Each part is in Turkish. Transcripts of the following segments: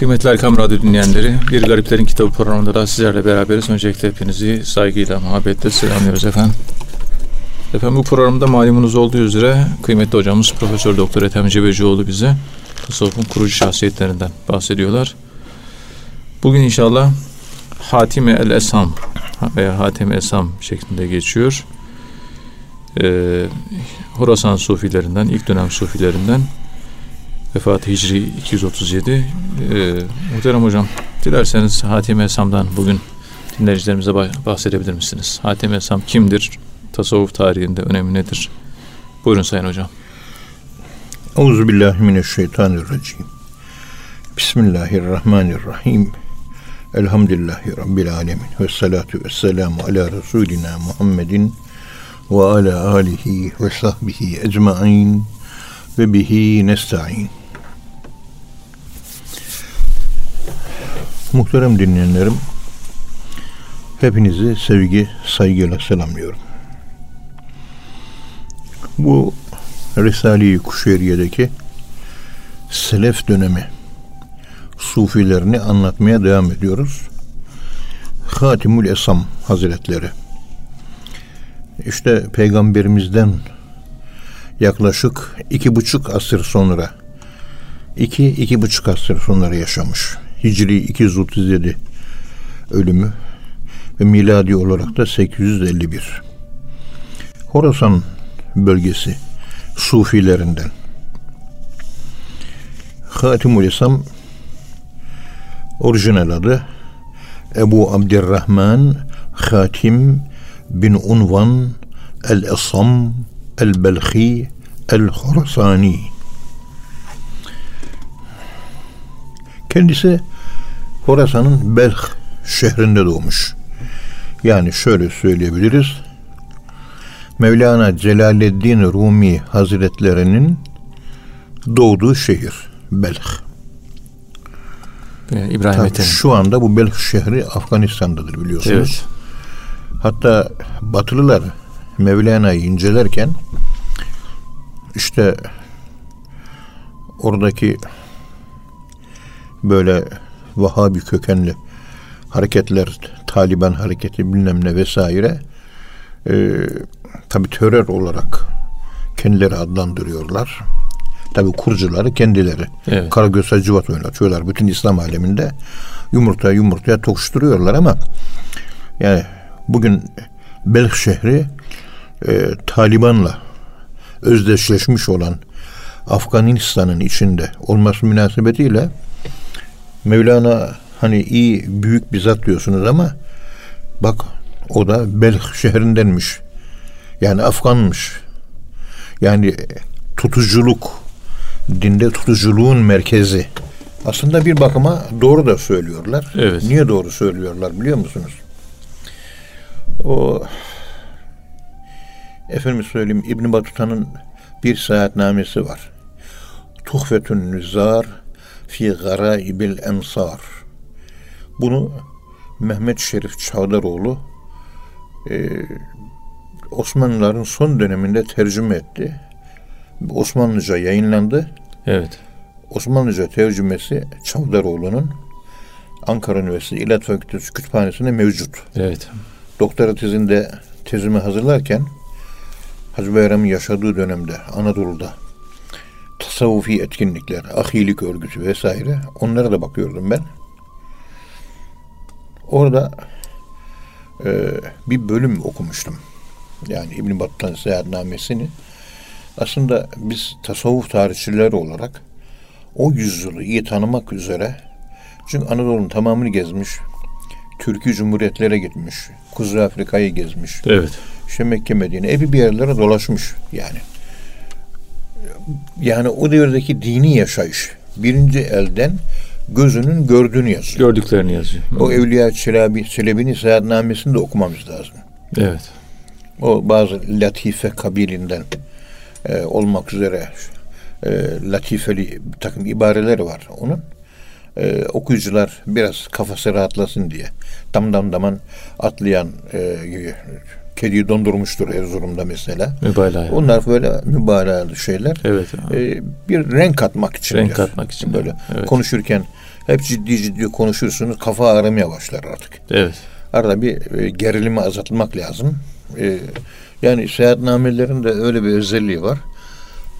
Kıymetli Erkam Radyo dinleyenleri, Bir Gariplerin Kitabı programında da sizlerle beraberiz. Öncelikle hepinizi saygıyla, muhabbetle selamlıyoruz efendim. Efendim bu programda malumunuz olduğu üzere kıymetli hocamız Profesör Doktor Ethem Cebecioğlu bize tasavvufun kurucu şahsiyetlerinden bahsediyorlar. Bugün inşallah Hatime el Esam veya Hatem Esam şeklinde geçiyor. Ee, Horasan Sufilerinden, ilk dönem Sufilerinden Vefatı Hicri 237. Ee, muhterem hocam, dilerseniz Hatim Esam'dan bugün dinleyicilerimize bahsedebilir misiniz? Hatim Esam kimdir? Tasavvuf tarihinde önemi nedir? Buyurun Sayın Hocam. Euzubillahimineşşeytanirracim. Bismillahirrahmanirrahim. Elhamdülillahi Rabbil alemin. Ve salatu ve selamu ala Resulina Muhammedin ve ala alihi ve sahbihi ecmain ve bihi nesta'in. Muhterem dinleyenlerim, hepinizi sevgi, saygıyla selamlıyorum. Bu Risale-i Kuşeyriye'deki Selef dönemi Sufilerini anlatmaya devam ediyoruz. Hatimül Esam Hazretleri. İşte Peygamberimizden yaklaşık iki buçuk asır sonra iki, iki buçuk asır sonra yaşamış. Hicri 237 ölümü ve miladi olarak da 851. Horasan bölgesi Sufilerinden. Hatimul İslam orijinal adı Ebu Abdirrahman Hatim bin Unvan El-Esam El-Belhi El-Horasani Kendisi Horasan'ın Belh şehrinde doğmuş. Yani şöyle söyleyebiliriz. Mevlana Celaleddin Rumi Hazretlerinin doğduğu şehir Belh. İbrahim Ethem. Şu anda bu Belh şehri Afganistan'dadır biliyorsunuz. Evet. Hatta Batılılar Mevlana'yı incelerken işte oradaki böyle Vahabi kökenli hareketler, Taliban hareketi bilmem ne vesaire e, tabi terör olarak kendileri adlandırıyorlar. Tabi kurucuları kendileri. Evet. Karagöz Hacivat oynatıyorlar. Bütün İslam aleminde yumurta yumurtaya tokuşturuyorlar ama yani bugün Belh şehri e, Taliban'la özdeşleşmiş olan Afganistan'ın içinde olması münasebetiyle Mevlana hani iyi büyük bir zat diyorsunuz ama bak o da Belh şehrindenmiş. Yani Afganmış. Yani tutuculuk dinde tutuculuğun merkezi. Aslında bir bakıma doğru da söylüyorlar. Evet. Niye doğru söylüyorlar biliyor musunuz? O efendim söyleyeyim İbn Batuta'nın bir saat namesi var. Tuhfetün Nüzar fi garaibil emsar. Bunu Mehmet Şerif Çağdaroğlu e, Osmanlıların son döneminde tercüme etti. Osmanlıca yayınlandı. Evet. Osmanlıca tercümesi Çavdaroğlu'nun Ankara Üniversitesi İlahi Fakültesi Kütüphanesi'nde mevcut. Evet. Doktora tezinde tezimi hazırlarken Hacı Bayram'ın yaşadığı dönemde Anadolu'da tasavvufi etkinlikler, ahilik örgütü vesaire onlara da bakıyordum ben. Orada e, bir bölüm okumuştum. Yani İbn Battutan Seyahatnamesini. Aslında biz tasavvuf tarihçileri olarak o yüzyılı iyi tanımak üzere çünkü Anadolu'nun tamamını gezmiş, Türkiye Cumhuriyetlere gitmiş, Kuzey Afrika'yı gezmiş. Evet. İşte Mekke, Medine, evi bir yerlere dolaşmış yani yani o devirdeki dini yaşayış birinci elden gözünün gördüğünü yazıyor. Gördüklerini yazıyor. O Evliya Çelebi, Çelebi'nin seyahatnamesini de okumamız lazım. Evet. O bazı latife kabilinden e, olmak üzere e, latifeli bir takım ibareleri var onun. E, okuyucular biraz kafası rahatlasın diye dam dam atlayan e, kediyi dondurmuştur Erzurum'da mesela. Mübalağa. Onlar böyle mübalağalı şeyler. Evet. Ee, bir renk katmak için. Renk katmak için. Böyle evet. konuşurken hep ciddi ciddi konuşursunuz. Kafa ağrımaya başlar artık. Evet. Arada bir e, gerilimi azaltmak lazım. E, yani seyahatnamelerin de öyle bir özelliği var.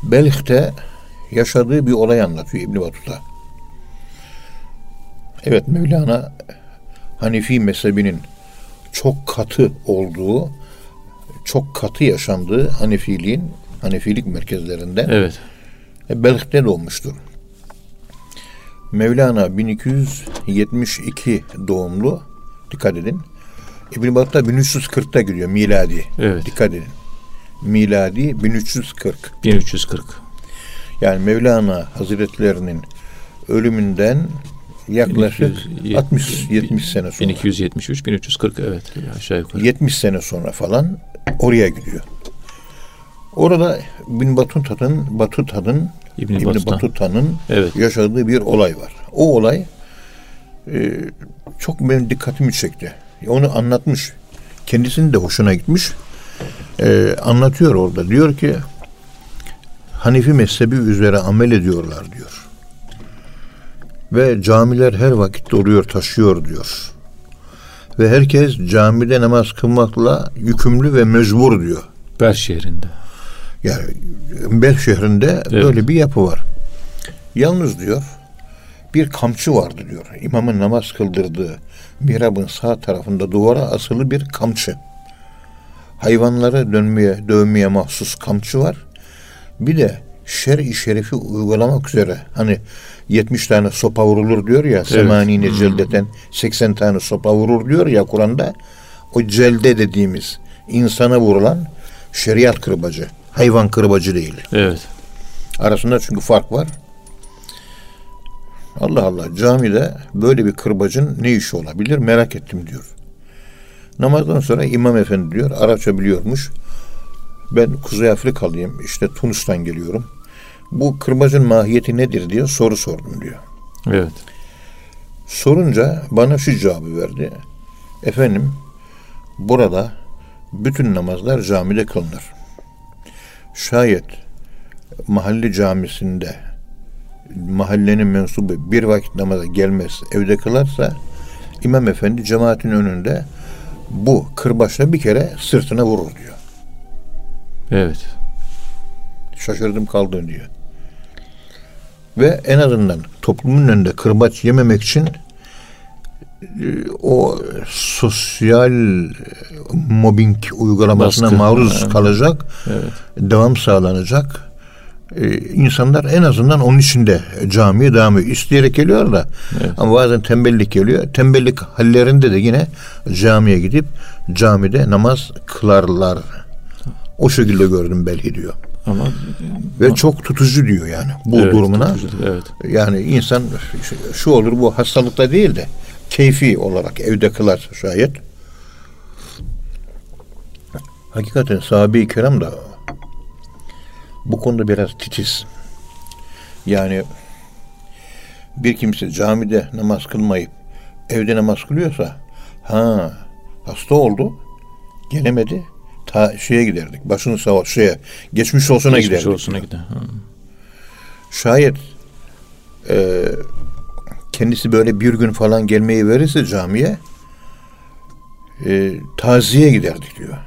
Belh'te yaşadığı bir olay anlatıyor İbn Battuta. Evet Mevlana Hanifi mezhebinin çok katı olduğu, çok katı yaşandığı Hanefiliğin, Hanefilik merkezlerinden Evet. Belh'te doğmuştur. Mevlana 1272 doğumlu. Dikkat edin. İbn Battuta 1340'ta gidiyor miladi. Evet. Dikkat edin. Miladi 1340. 1340. Yani Mevlana Hazretlerinin ölümünden yaklaşık 60-70 sene sonra. 1273 1340 evet aşağı yukarı. 70 sene sonra falan oraya gidiyor. Orada Bin Batuta'nın Batuta'nın İbn İbn Battuta. Batuta'nın Evet. yaşadığı bir olay var. O olay e, çok benim dikkatimi çekti. Onu anlatmış. Kendisinin de hoşuna gitmiş. E, anlatıyor orada. Diyor ki Hanifi mezhebi üzere amel ediyorlar diyor. Ve camiler her vakit doluyor taşıyor diyor. Ve herkes camide namaz kılmakla yükümlü ve mecbur diyor. Ber şehrinde. Yani Bel şehrinde böyle bir yapı var. Yalnız diyor bir kamçı vardı diyor. İmamın namaz kıldırdığı mihrabın sağ tarafında duvara asılı bir kamçı. Hayvanları dönmeye, dövmeye mahsus kamçı var. Bir de şer-i şerifi uygulamak üzere hani 70 tane sopa vurulur diyor ya semanine celdeten 80 tane sopa vurur diyor ya Kur'an'da o celde dediğimiz insana vurulan şeriat kırbacı hayvan kırbacı değil. Evet. Arasında çünkü fark var. Allah Allah camide böyle bir kırbacın ne işi olabilir merak ettim diyor. Namazdan sonra imam efendi diyor Arapça biliyormuş. Ben Kuzey Afrikalıyım işte Tunus'tan geliyorum. Bu kırbacın mahiyeti nedir diye soru sordum diyor. Evet. Sorunca bana şu cevabı verdi. Efendim burada bütün namazlar camide kılınır. Şayet mahalle camisinde mahallenin mensubu bir vakit namaza gelmez evde kılarsa imam efendi cemaatin önünde bu kırbaçla bir kere sırtına vurur diyor. Evet. Şaşırdım kaldım diyor. Ve en azından toplumun önünde kırbaç yememek için e, o sosyal mobbing uygulamasına Baskı. maruz Evet. kalacak, Evet. devam sağlanacak. Ee, insanlar en azından onun içinde camiye devam ediyor. İsteyerek geliyor da Evet. ama bazen tembellik geliyor. Tembellik hallerinde de yine camiye gidip camide namaz kılarlar. O şekilde gördüm belki diyor. Ama Ve çok tutucu diyor yani bu evet, durumuna. tutucudur, Evet. Yani insan şu- olur bu hastalıkta değil de keyfi olarak evde kılar şayet. Hakikaten sahabe-i kiram da bu konuda biraz titiz. Yani bir kimse camide namaz kılmayıp evde namaz kılıyorsa ha hasta oldu gelemedi ta şeye giderdik başını sağ şeye geçmiş olsuna Geçmiş giderdik. olsuna gider. Şayet e, kendisi böyle bir gün falan gelmeyi verirse camiye e, taziye giderdik diyor.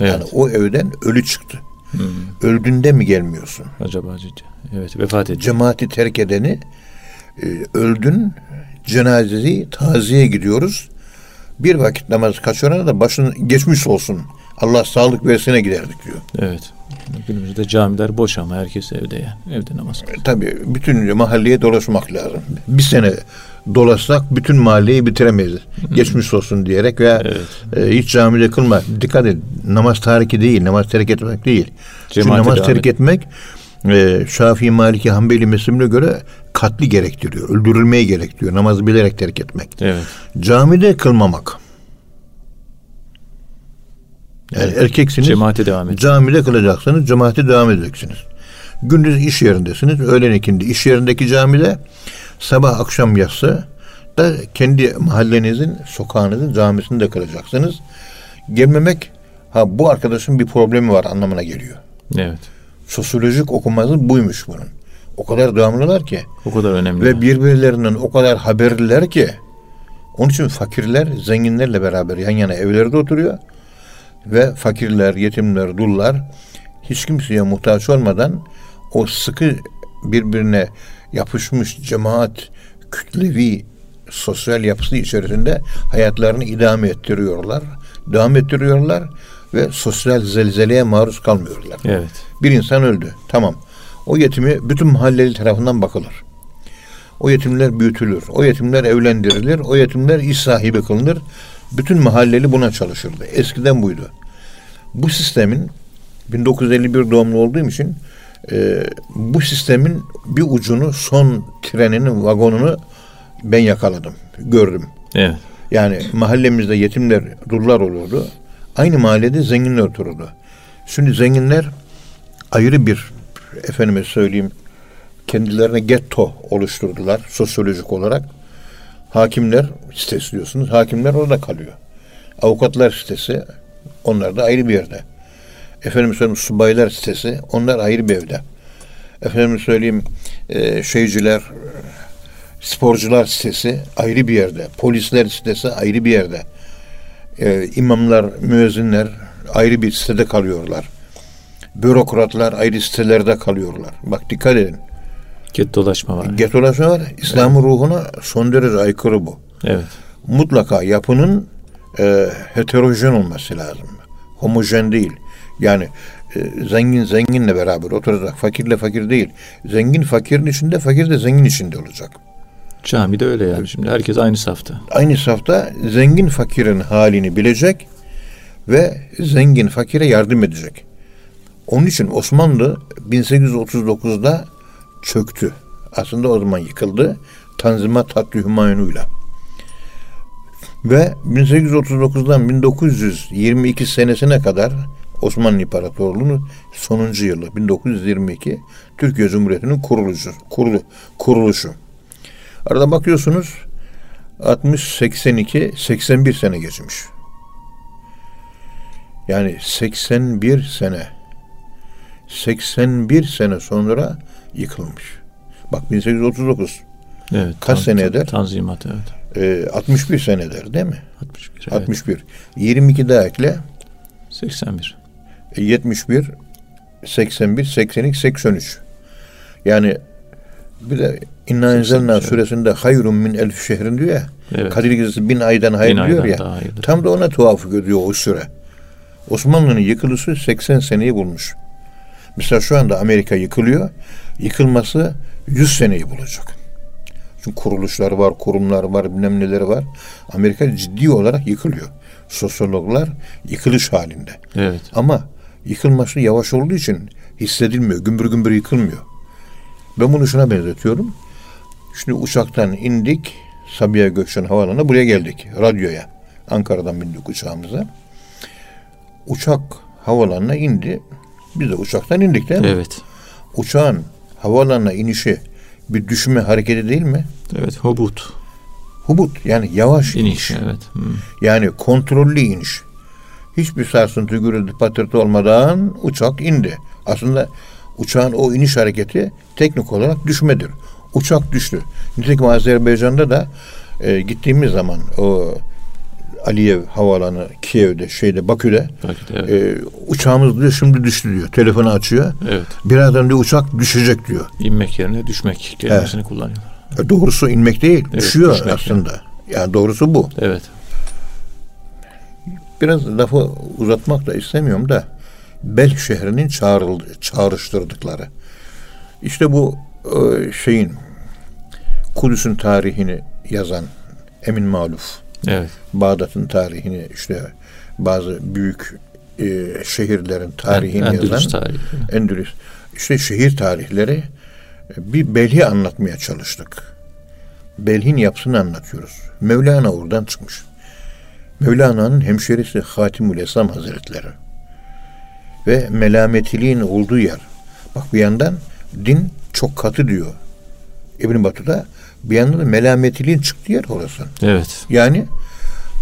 Evet. Yani o evden ölü çıktı. Hı. Öldüğünde mi gelmiyorsun? Acaba. Evet vefat etti. Cemaati terk edeni e, öldün cenazeyi taziye gidiyoruz. Bir vakit namaz kaçırana da başın geçmiş olsun. Allah sağlık versine giderdik diyor. Evet. Günümüzde camiler boş ama herkes evde yani. Evde namaz kılıyor. E, Tabii bütün mahalleye dolaşmak lazım. Bir sene dolaşsak bütün mahalleyi bitiremeyiz. Geçmiş olsun diyerek veya Evet. e, hiç camide kılma. Dikkat et. Namaz tariki değil. Namaz terk etmek değil. Çünkü Cemaate namaz devam terk et. etmek e, Şafii, Maliki, Hanbeli mezhebine göre katli gerektiriyor. Öldürülmeyi gerektiriyor. Namazı bilerek terk etmek. Evet. Camide kılmamak. Yani Evet. erkeksiniz. Cemaate devam et. Camide kılacaksınız, cemaate devam edeceksiniz. Gündüz iş yerindesiniz, öğlen ikindi iş yerindeki camide, sabah akşam yatsı da kendi mahallenizin, sokağınızın camisinde kılacaksınız. Gelmemek, ha bu arkadaşın bir problemi var anlamına geliyor. Evet. Sosyolojik okuması buymuş bunun. O kadar devamlılar ki. O kadar önemli. Ve birbirlerinden o kadar haberliler ki. Onun için fakirler zenginlerle beraber yan yana evlerde oturuyor. Ve fakirler, yetimler, dullar hiç kimseye muhtaç olmadan o sıkı birbirine yapışmış cemaat kütlevi sosyal yapısı içerisinde hayatlarını idame ettiriyorlar. Devam ettiriyorlar ve sosyal zelzeleye maruz kalmıyorlar. Evet. Bir insan öldü. Tamam. O yetimi bütün mahalleli tarafından bakılır. O yetimler büyütülür. O yetimler evlendirilir. O yetimler iş sahibi kılınır. Bütün mahalleli buna çalışırdı. Eskiden buydu. Bu sistemin 1951 doğumlu olduğum için e, bu sistemin bir ucunu son treninin vagonunu ben yakaladım. Gördüm. Evet. Yani mahallemizde yetimler, dullar olurdu. Aynı mahallede zenginler otururdu. Şimdi zenginler ayrı bir efendime söyleyeyim kendilerine getto oluşturdular sosyolojik olarak. Hakimler sitesi diyorsunuz. Hakimler orada kalıyor. Avukatlar sitesi onlar da ayrı bir yerde. Efendim söyleyeyim subaylar sitesi onlar ayrı bir evde. Efendim söyleyeyim e, şeyciler sporcular sitesi ayrı bir yerde. Polisler sitesi ayrı bir yerde. E, imamlar, müezzinler ayrı bir sitede kalıyorlar. Bürokratlar ayrı sitelerde kalıyorlar. Bak dikkat edin. Get dolaşma var. Getolaşma var. İslam'ın ruhuna son derece aykırı bu. Evet. Mutlaka yapının e, heterojen olması lazım. Homojen değil. Yani e, zengin zenginle beraber oturacak. Fakirle fakir değil. Zengin fakirin içinde, fakir de zengin içinde olacak. Camide öyle yani şimdi. Herkes aynı safta. Aynı safta zengin fakirin halini bilecek ve zengin fakire yardım edecek. Onun için Osmanlı 1839'da çöktü. Aslında o zaman yıkıldı. Tanzimat Hattı Hümayun'uyla. Ve 1839'dan 1922 senesine kadar Osmanlı İmparatorluğu'nun sonuncu yılı 1922 Türkiye Cumhuriyeti'nin kuruluşu, kurulu, kuruluşu. Arada bakıyorsunuz 60, 82, 81 sene geçmiş. Yani 81 sene 81 sene sonra yıkılmış. Bak 1839 Evet. Kaç sene eder? Tanzimat evet. e, 61 senedir değil mi? 61. Evet. 61. 22 daha ekle 81. e, 71 81 82 83. Yani bir de İnna enzelna suresinde hayrun min elf şehrin diyor ya. Evet. Kadir gecesi bin aydan hayır Bin diyor ya. Tam da ona tuhaf görüyor o süre. Osmanlı'nın yıkılışı 80 seneyi bulmuş. Mesela şu anda Amerika yıkılıyor. Yıkılması 100 seneyi bulacak. Çünkü kuruluşlar var, kurumlar var, bilmem neleri var. Amerika ciddi olarak yıkılıyor. Sosyologlar yıkılış halinde. Evet. Ama yıkılması yavaş olduğu için hissedilmiyor. Gümbür gümbür yıkılmıyor. Ben bunu şuna benzetiyorum. Şimdi uçaktan indik. Sabiha Gökçen Havaalanı'na buraya geldik. Radyoya. Ankara'dan bindik uçağımıza. Uçak havaalanına indi. Biz de uçaktan indik değil mi? Evet. Uçağın havaalanına inişi bir düşme hareketi değil mi? Evet. Hobut. Hubut yani yavaş iniş. İniş. Evet. Hı. Yani kontrollü iniş. Hiçbir sarsıntı, gürültü, patırtı olmadan uçak indi. Aslında uçağın o iniş hareketi teknik olarak düşmedir. Uçak düştü. Nitekim Azerbaycan'da da e, gittiğimiz zaman o Aliyev havaalanı Kiev'de şeyde Bakü'de Belki de evet. e, uçağımız diyor şimdi düştü diyor. Telefonu açıyor. evet. Birazdan diyor uçak düşecek diyor. İnmek yerine düşmek kelimesini kullanıyorlar. E, doğrusu inmek değil, Evet, düşüyor aslında. Yani doğrusu bu. Evet. Biraz lafı uzatmak da istemiyorum da Belk şehrinin çağrıldı, çağrıştırdıkları. İşte bu e, şeyin Kudüs'ün tarihini yazan Emin Maluf, Evet. Bağdat'ın tarihini işte bazı büyük e, şehirlerin tarihini Endülüs yazan tarihi. Endülüs. İşte şehir tarihleri e, bir Belh'i anlatmaya çalıştık. Belh'in yapısını anlatıyoruz. Mevlana oradan çıkmış. Mevlana'nın hemşerisi Hatimül Esam Hazretleri. Ve melametiliğin olduğu yer. Bak bir yandan din çok katı diyor. İbn Battu'da bir yandan da melametiliğin çıktığı yer orası. Evet. Yani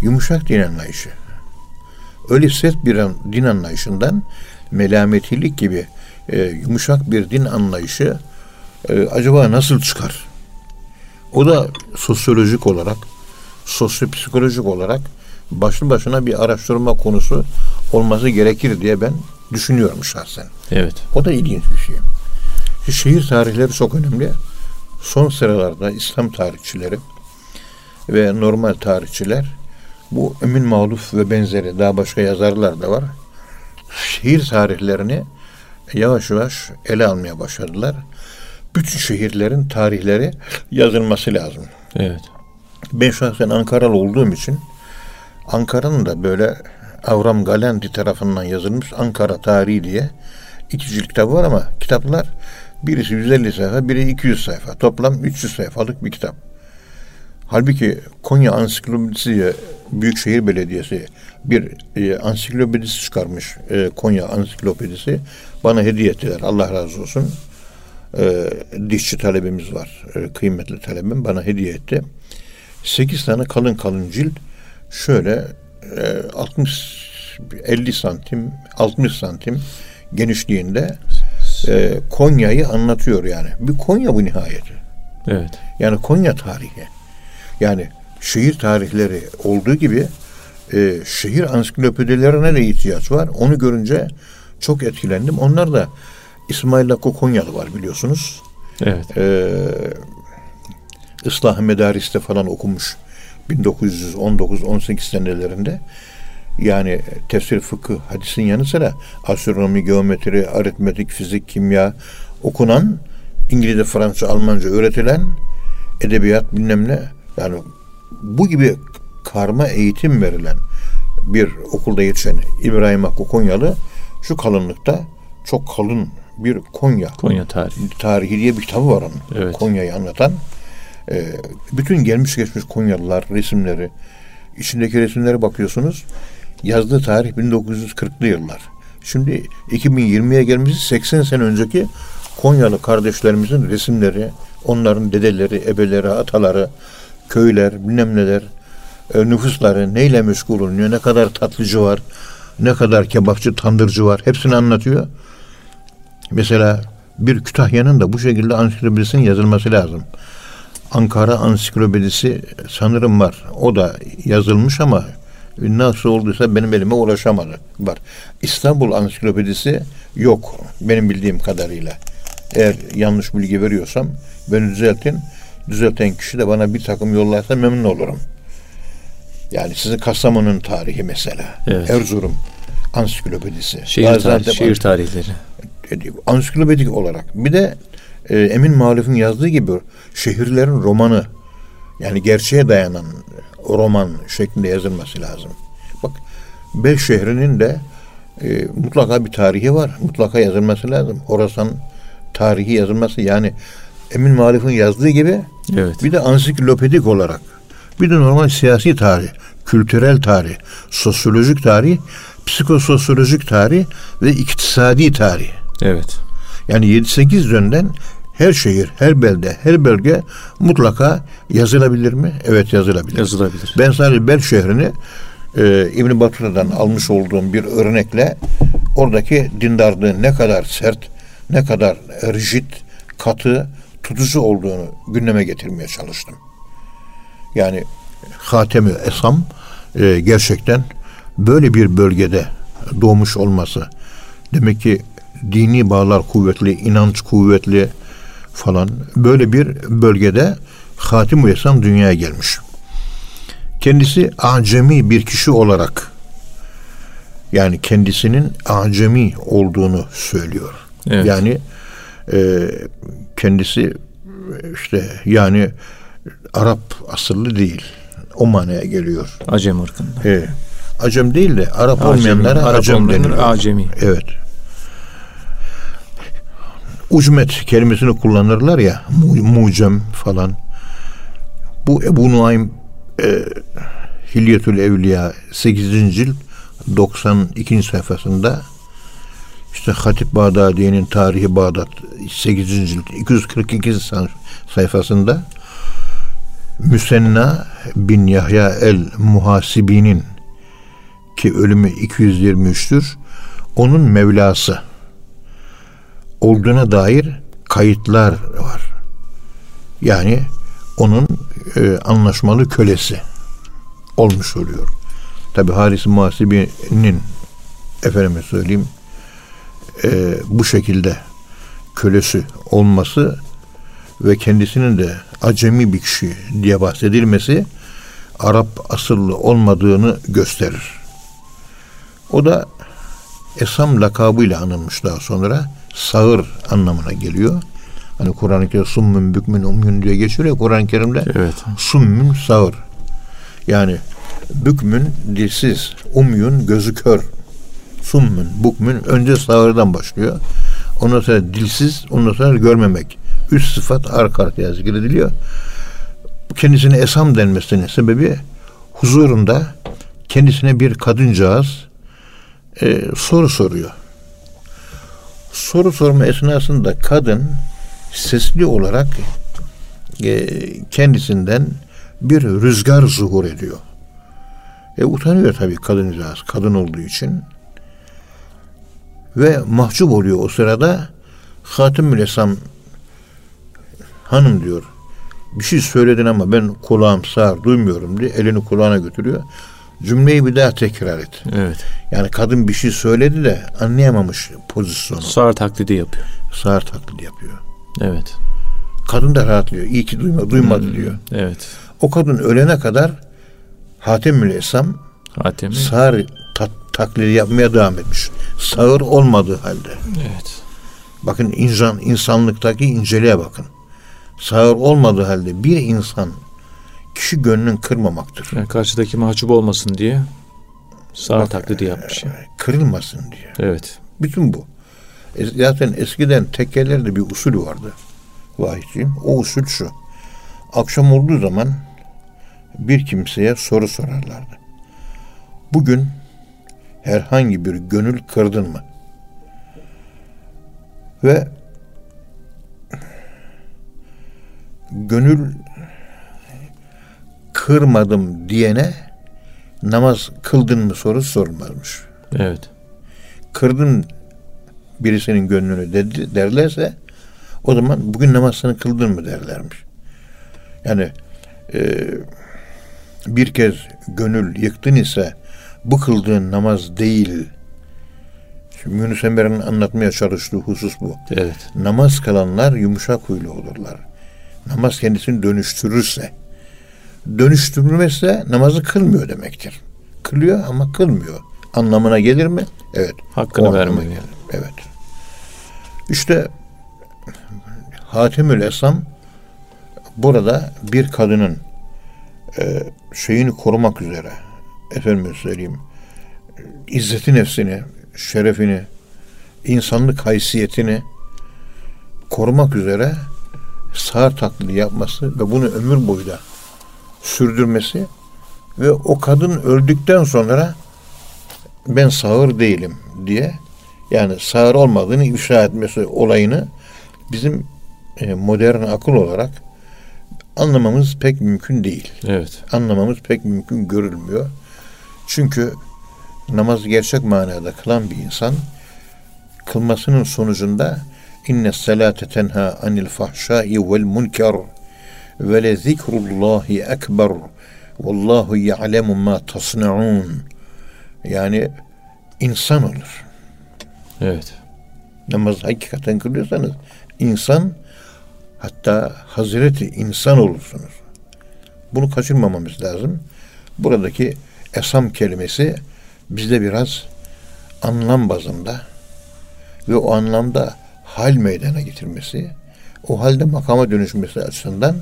yumuşak din anlayışı. Öyle sert bir an- din anlayışından melametilik gibi e, yumuşak bir din anlayışı e, acaba nasıl çıkar? O da sosyolojik olarak, sosyopsikolojik olarak başlı başına bir araştırma konusu olması gerekir diye ben düşünüyorum şahsen. Evet. O da ilginç bir şey. Şehir tarihleri çok önemli. Son sıralarda İslam tarihçileri ve normal tarihçiler bu Emin Mağluf ve benzeri daha başka yazarlar da var. Şehir tarihlerini yavaş yavaş ele almaya başladılar. Bütün şehirlerin tarihleri yazılması lazım. Evet. Ben şahsen Ankaralı olduğum için Ankara'nın da böyle Avram Galendi tarafından yazılmış Ankara Tarihi diye iki cilt var ama kitaplar birisi 150 sayfa, biri 200 sayfa. Toplam 300 sayfalık bir kitap. Halbuki Konya Ansiklopedisi Büyükşehir Belediyesi bir e, ansiklopedisi çıkarmış. E, Konya Ansiklopedisi bana hediye ettiler. Allah razı olsun. E, dişçi talebimiz var. E, kıymetli talebim bana hediye etti. 8 tane kalın kalın cilt şöyle e, 60 50 santim 60 santim genişliğinde e, Konya'yı anlatıyor yani. Bir Konya bu nihayeti. Evet. Yani Konya tarihi. Yani şehir tarihleri olduğu gibi e, şehir ansiklopedilerine de ihtiyaç var. Onu görünce çok etkilendim. Onlar da İsmail Hakkı Konyalı var biliyorsunuz. Evet. E, ıslah Medaris'te falan okumuş 1919-18 senelerinde. Yani tefsir, fıkıh, hadisin yanı sıra astronomi, geometri, aritmetik, fizik, kimya okunan, İngilizce, Fransızca, Almanca öğretilen edebiyat bilmem ne yani bu gibi karma eğitim verilen bir okulda yetişen İbrahim Hakkı Konyalı şu kalınlıkta çok kalın bir Konya Konya tarihi. tarihi diye bir kitabı var onun. Evet. Konya'yı anlatan. Ee, bütün gelmiş geçmiş Konyalılar resimleri içindeki resimlere bakıyorsunuz. Yazdığı tarih 1940'lı yıllar. Şimdi 2020'ye gelmişiz 80 sene önceki Konyalı kardeşlerimizin resimleri, onların dedeleri, ebeleri, ataları, köyler, bilmem neler, e, nüfusları neyle meşgul oluyor, ne kadar tatlıcı var, ne kadar kebapçı, tandırcı var. Hepsini anlatıyor. Mesela bir Kütahya'nın da bu şekilde ansiklopedisinin yazılması lazım. Ankara ansiklopedisi sanırım var. O da yazılmış ama nasıl olduysa benim elime ulaşamadı. Var. İstanbul ansiklopedisi yok benim bildiğim kadarıyla. Eğer yanlış bilgi veriyorsam beni düzeltin. Düzelten kişi de bana bir takım yollarsa memnun olurum. Yani sizin Kastamonu'nun tarihi mesela. Evet. Erzurum ansiklopedisi. Şehir, Gaziantep tarihi, şehir tarihleri. ansiklopedik olarak. Bir de e, Emin Maluf'un yazdığı gibi şehirlerin romanı yani gerçeğe dayanan roman şeklinde yazılması lazım. Bak beş şehrinin de e, mutlaka bir tarihi var. Mutlaka yazılması lazım. Horasan tarihi yazılması yani Emin Maluf'un yazdığı gibi Evet. bir de ansiklopedik olarak bir de normal siyasi tarih, kültürel tarih, sosyolojik tarih, psikososyolojik tarih ve iktisadi tarih. Evet. Yani 7-8 yönden her şehir, her belde, her bölge mutlaka yazılabilir mi? Evet yazılabilir. Yazılabilir. Ben sadece Bel şehrini e, İbn Batuta'dan almış olduğum bir örnekle oradaki dindarlığın ne kadar sert, ne kadar rigid, katı, tutucu olduğunu gündeme getirmeye çalıştım. Yani Hatemi Esam e, gerçekten böyle bir bölgede doğmuş olması demek ki dini bağlar kuvvetli, inanç kuvvetli falan böyle bir bölgede Hatim Esam dünyaya gelmiş. Kendisi acemi bir kişi olarak yani kendisinin acemi olduğunu söylüyor. Evet. Yani e, kendisi işte yani Arap asıllı değil. O manaya geliyor. Acem ırkında. E, Acem değil de Arap Acemi, olmayanlara Arap Acem deniyor. Acemi. Evet. Ucmet kelimesini kullanırlar ya. Mu, mucem falan. Bu Ebu Nuaym e, Hilyetül Evliya 8. cilt 92. sayfasında işte Hatip Bağdadi'nin Tarihi Bağdat 8. cilt 242 say- sayfasında Müsenna bin Yahya el Muhasibi'nin ki ölümü 223'tür. Onun Mevlası olduğuna dair kayıtlar var. Yani onun e, anlaşmalı kölesi olmuş oluyor. Tabi Haris Muhasibi'nin efendime söyleyeyim e, bu şekilde kölesi olması ve kendisinin de acemi bir kişi diye bahsedilmesi Arap asıllı olmadığını gösterir. O da Esam lakabıyla anılmış daha sonra. Sağır anlamına geliyor. Hani Kur'an-ı Kerim'de summün bükmün umyun diye geçiyor ya Kur'an-ı Kerim'de. Evet. Summün sağır. Yani bükmün dilsiz, umyun gözü kör. Summün, bukmün önce sağırdan başlıyor. Ondan sonra dilsiz, ondan sonra görmemek. Üç sıfat arka arkaya zikrediliyor. Kendisine esam denmesinin sebebi huzurunda kendisine bir kadıncağız e, soru soruyor. Soru sorma esnasında kadın sesli olarak e, kendisinden bir rüzgar zuhur ediyor. E, utanıyor tabii kadıncağız kadın olduğu için. Ve mahcup oluyor o sırada. Hatim Esam hanım diyor bir şey söyledin ama ben kulağım sağır duymuyorum diye elini kulağına götürüyor. Cümleyi bir daha tekrar et. Evet. Yani kadın bir şey söyledi de anlayamamış pozisyonu. Sağır taklidi yapıyor. Sağır taklidi yapıyor. Evet. Kadın da rahatlıyor. İyi ki duyma, duymadı Hmm, diyor. Evet. O kadın ölene kadar Hatemül Esam Hatemi. sağır ta- taklidi yapmaya devam etmiş. Sağır olmadığı halde. Evet. Bakın insan insanlıktaki inceliğe bakın. Sağır olmadığı halde bir insan kişi gönlünü kırmamaktır. Yani karşıdaki mahcup olmasın diye sağır Bak, taklidi yapmış. yani. Kırılmasın diye. Evet. Bütün bu. E, Zaten eskiden tekkelerde bir usul vardı. Vahiyciğim. O usul şu. Akşam olduğu zaman bir kimseye soru sorarlardı. Bugün herhangi bir gönül kırdın mı? Ve gönül kırmadım diyene namaz kıldın mı sorusu sorulmazmış Evet. kırdın birisinin gönlünü dedi, derlerse o zaman bugün namazını kıldın mı derlermiş. Yani e, bir kez gönül yıktın ise bu kıldığın namaz değil. Şimdi Yunus Emre'nin anlatmaya çalıştığı husus bu. Evet. Namaz kılanlar yumuşak huylu olurlar. Namaz kendisini dönüştürürse, dönüştürmezse namazı kılmıyor demektir. Kılıyor ama kılmıyor. Anlamına gelir mi? Evet. Hakkını vermiyor. gelir. Evet. İşte Hatimül Esam burada bir kadının e, şeyini korumak üzere efendim söyleyeyim izzeti nefsini, şerefini, insanlık haysiyetini korumak üzere sağır taklidi yapması ve bunu ömür boyu da sürdürmesi ve o kadın öldükten sonra ben sağır değilim diye yani sağır olmadığını ifşa etmesi olayını bizim e, modern akıl olarak anlamamız pek mümkün değil. Evet. Anlamamız pek mümkün görülmüyor. Çünkü namazı gerçek manada kılan bir insan kılmasının sonucunda inne salate tenha anil fahşai vel munker ve le zikrullahi ekber vallahu ya'lemu ma tasnaun yani insan olur. Evet. Namaz hakikaten kılıyorsanız insan hatta hazreti insan olursunuz. Bunu kaçırmamamız lazım. Buradaki esam kelimesi bizde biraz anlam bazında ve o anlamda hal meydana getirmesi, o halde makama dönüşmesi açısından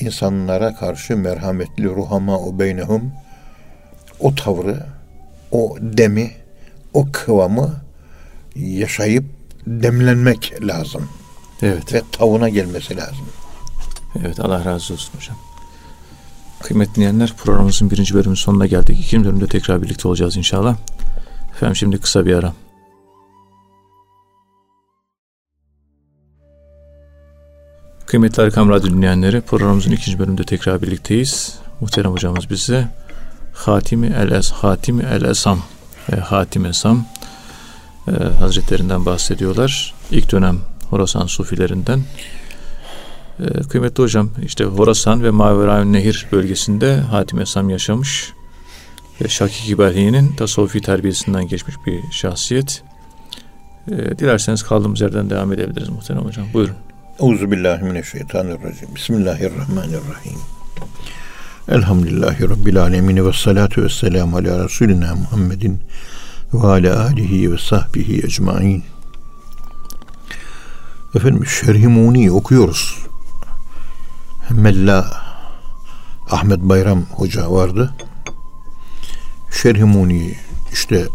insanlara karşı merhametli ruhama o beynehum o tavrı, o demi, o kıvamı yaşayıp demlenmek lazım Evet. ve tavına gelmesi lazım. Evet Allah razı olsun hocam. Kıymetli dinleyenler programımızın birinci bölümünün sonuna geldik. İkinci bölümde tekrar birlikte olacağız inşallah. Efendim şimdi kısa bir ara. Kıymetli Erkam Radyo dinleyenleri programımızın ikinci bölümünde tekrar birlikteyiz. Muhterem hocamız bize Hatimi el Es Hatimi el Esam ve Hatim Esam e, Hazretlerinden bahsediyorlar. İlk dönem Horasan Sufilerinden Ee, kıymetli hocam işte Horasan ve Maverayun Nehir bölgesinde Hatim Esam yaşamış. Ve Şakik İbrahim'in tasavvufi terbiyesinden geçmiş bir şahsiyet. Ee, dilerseniz kaldığımız yerden devam edebiliriz muhterem hocam. Buyurun. Euzubillahimineşşeytanirracim. Bismillahirrahmanirrahim. Elhamdülillahi Rabbil alemin ve salatu ve selamu ala Resulina Muhammedin ve ala alihi ve sahbihi ecmain. Efendim Şerhimuni okuyoruz. Mella Ahmet Bayram Hoca vardı. Şerhimuni işte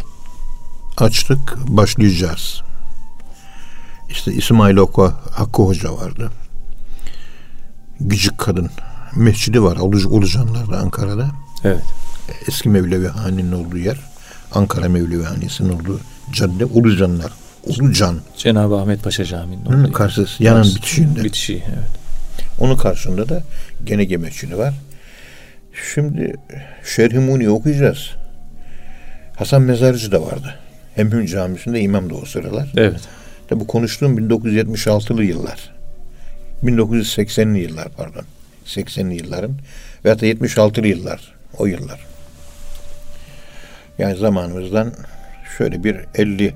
açtık başlayacağız. İşte İsmail Oku Hakkı Hoca vardı. Gıcık kadın. Mescidi var Ulu, Ulucanlar'da Ankara'da. Evet. Eski Mevlevi Hani'nin olduğu yer. Ankara Mevlevi Hani'sinin olduğu cadde Ulucanlar. Ulucan. Cenab-ı Ahmet Paşa Camii'nin Hı, karşısı yanın Karşı- bitişinde. Bitişi evet. Onun karşısında da gene Mescidi var. Şimdi Şerhimuni okuyacağız. Hasan Mezarcı da vardı. Hemhün Camisi'nde imam da o sıralar. Evet. Tabi bu konuştuğum 1976'lı yıllar. 1980'li yıllar pardon. 80'li yılların veyahut da 76'lı yıllar. O yıllar. Yani zamanımızdan şöyle bir 50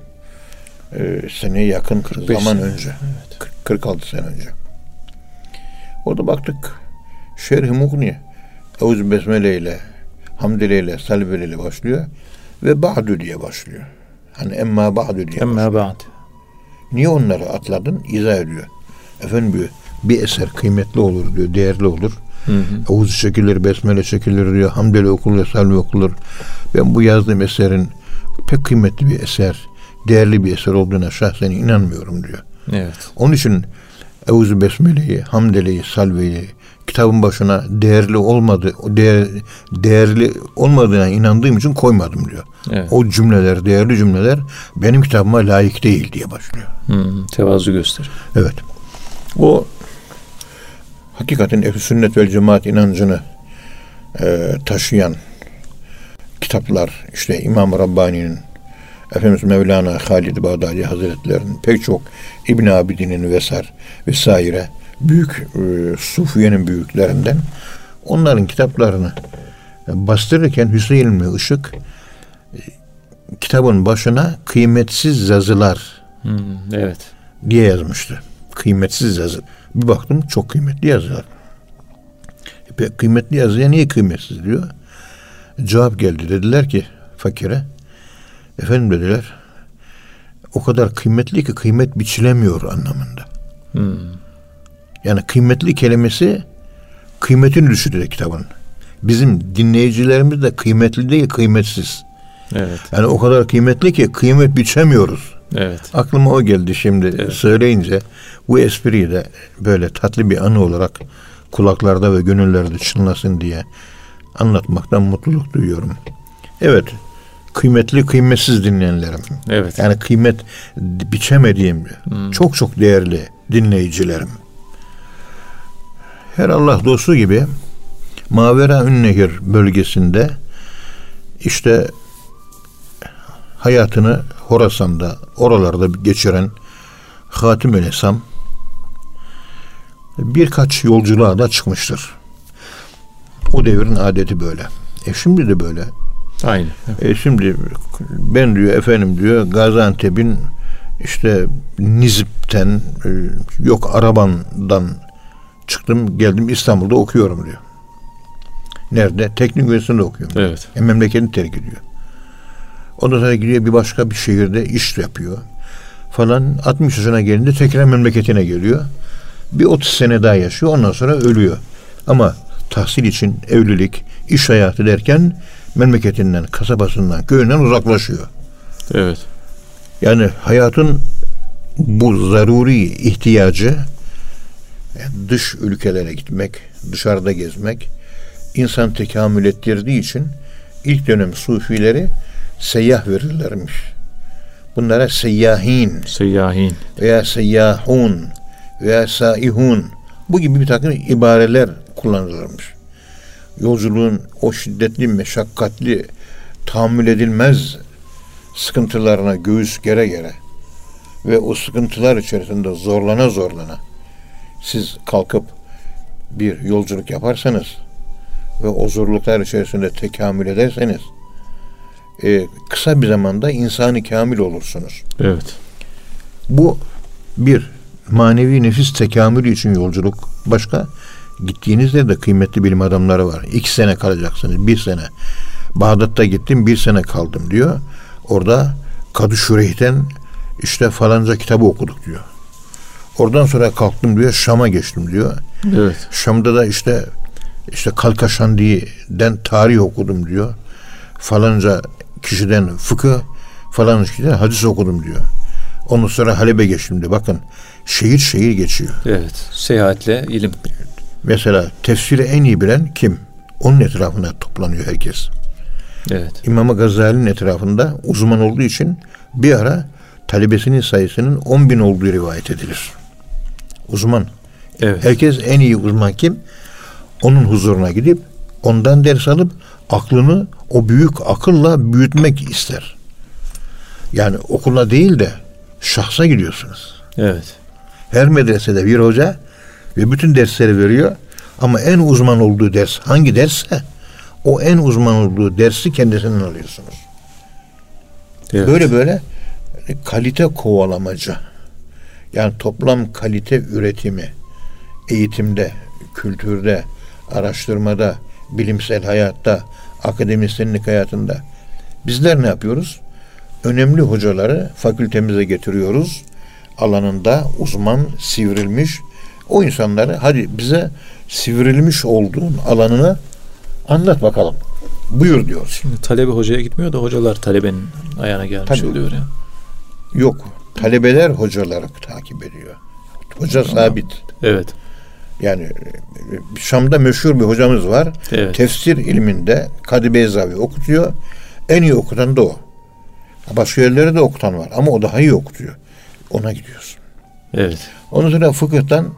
e, seneye yakın 45 zaman sene. önce. 40 46 sene önce. Orada baktık Şerh-i Mughni Eûzü Besmele ile Hamdele ile Salbele ile başlıyor ve Ba'du diye başlıyor. Hani emma ba'du diye. Emma ba'd. Niye onları atladın? İzah ediyor. Efendim diyor bir eser kıymetli olur diyor, değerli olur. Hı hı. Oğuz çekilir, besmele çekilir diyor. Hamdele okunur, salve okunur. Ben bu yazdığım eserin pek kıymetli bir eser, değerli bir eser olduğuna şahsen inanmıyorum diyor. Evet. Onun için Eûzü Besmele'yi, Hamdele'yi, Salve'yi kitabın başına değerli olmadı, değer, değerli olmadığına inandığım için koymadım diyor. Evet. O cümleler, değerli cümleler benim kitabıma layık değil diye başlıyor. Hı, tevazu göster. Evet. O hakikaten ehl sünnet vel cemaat inancını e, taşıyan kitaplar işte İmam Rabbani'nin Efendimiz Mevlana Halid Bağdadi Hazretleri'nin pek çok İbn Abidin'in vesar vesaire büyük e, sufiyenin büyüklerinden onların kitaplarını bastırırken Hüseyin İlmi Işık e, kitabın başına kıymetsiz yazılar Hı, evet. diye yazmıştı. Kıymetsiz yazı. Bir baktım çok kıymetli yazılar. E, kıymetli yazıya niye kıymetsiz diyor. Cevap geldi. Dediler ki fakire efendim dediler o kadar kıymetli ki kıymet biçilemiyor anlamında. Hı, Yani kıymetli kelimesi kıymetini düşürüyor kitabın. Bizim dinleyicilerimiz de kıymetli değil kıymetsiz. evet. Yani o kadar kıymetli ki kıymet biçemiyoruz. Evet. Aklıma o geldi şimdi söyleyince bu espriyi de böyle tatlı bir anı olarak kulaklarda ve gönüllerde çınlasın diye anlatmaktan mutluluk duyuyorum. Evet, kıymetli kıymetsiz dinleyenlerim. Evet. Yani kıymet biçemediğim çok çok değerli dinleyicilerim. Her Allah dostu gibi Mavera Ünnehir bölgesinde işte hayatını Horasan'da oralarda geçiren Hatim el Esam birkaç yolculuğa da çıkmıştır. O devrin adeti böyle. E şimdi de böyle. Aynı. E şimdi ben diyor efendim diyor Gaziantep'in işte Nizip'ten e, yok Araban'dan çıktım geldim İstanbul'da okuyorum diyor. Nerede? Teknik üniversitesinde okuyorum. Evet. E, memleketini terk ediyor. Ondan sonra gidiyor bir başka bir şehirde iş yapıyor. Falan 60 yaşına gelince tekrar memleketine geliyor. Bir 30 sene daha yaşıyor. Ondan sonra ölüyor. Ama tahsil için evlilik, iş hayatı derken memleketinden, kasabasından, köyünden uzaklaşıyor. Evet. Yani hayatın bu zaruri ihtiyacı yani dış ülkelere gitmek, dışarıda gezmek insan tekamül ettirdiği için ilk dönem sufileri seyyah verirlermiş. Bunlara seyyahin Seyyahin. veya seyyahun veya saihun bu gibi bir takım ibareler kullanılırmış. Yolculuğun o şiddetli, meşakkatli, tahammül edilmez sıkıntılarına göğüs gere gere ve o sıkıntılar içerisinde zorlana zorlana siz kalkıp bir yolculuk yaparsanız ve o zorluklar içerisinde tekamül ederseniz e, kısa bir zamanda insanı kamil olursunuz. Evet. Bu bir manevi nefis tekamülü için yolculuk. Başka gittiğinizde de kıymetli bilim adamları var. İki sene kalacaksınız, bir sene. Bağdat'ta gittim, bir sene kaldım diyor. Orada Kadı Şureyh'ten işte falanca kitabı okuduk diyor. Oradan sonra kalktım diyor, Şam'a geçtim diyor. Evet. Şam'da da işte işte Kalkaşandi'den tarih okudum diyor. Falanca kişiden fıkıh, falanca kişiden hadis okudum diyor. Ondan sonra Halep'e geçtim diyor. Bakın şehir şehir geçiyor. Evet. Seyahatle ilim. Mesela tefsiri en iyi bilen kim? Onun etrafına toplanıyor herkes. Evet. İmam Gazali'nin etrafında uzman olduğu için bir ara talebesinin sayısının 10 bin olduğu rivayet edilir. Uzman. Evet. Herkes en iyi uzman kim? Onun huzuruna gidip ondan ders alıp aklını o büyük akılla büyütmek ister. Yani okula değil de şahsa gidiyorsunuz. Evet. Her medresede bir hoca ve bütün dersleri veriyor. Ama en uzman olduğu ders hangi dersse o en uzman olduğu dersi kendisinden alıyorsunuz. Evet. Böyle böyle kalite kovalamaca. Yani toplam kalite üretimi eğitimde, kültürde, araştırmada, bilimsel hayatta, akademisyenlik hayatında bizler ne yapıyoruz? Önemli hocaları fakültemize getiriyoruz. Alanında uzman, sivrilmiş o insanları hadi bize sivrilmiş olduğun alanını anlat bakalım. Buyur diyoruz. Şimdi talebe hocaya gitmiyor da hocalar talebenin ayağına gelmiş Tabii. oluyor ya. Yok. Talebeler hocaları takip ediyor. Hoca sabit. Evet. Yani Şam'da meşhur bir hocamız var. Evet. Tefsir ilminde Kadı Beyzavi okutuyor. En iyi okutan da o. Başka yerlere de okutan var ama o daha iyi okutuyor. Ona gidiyorsun. Evet. Ondan sonra fıkıhtan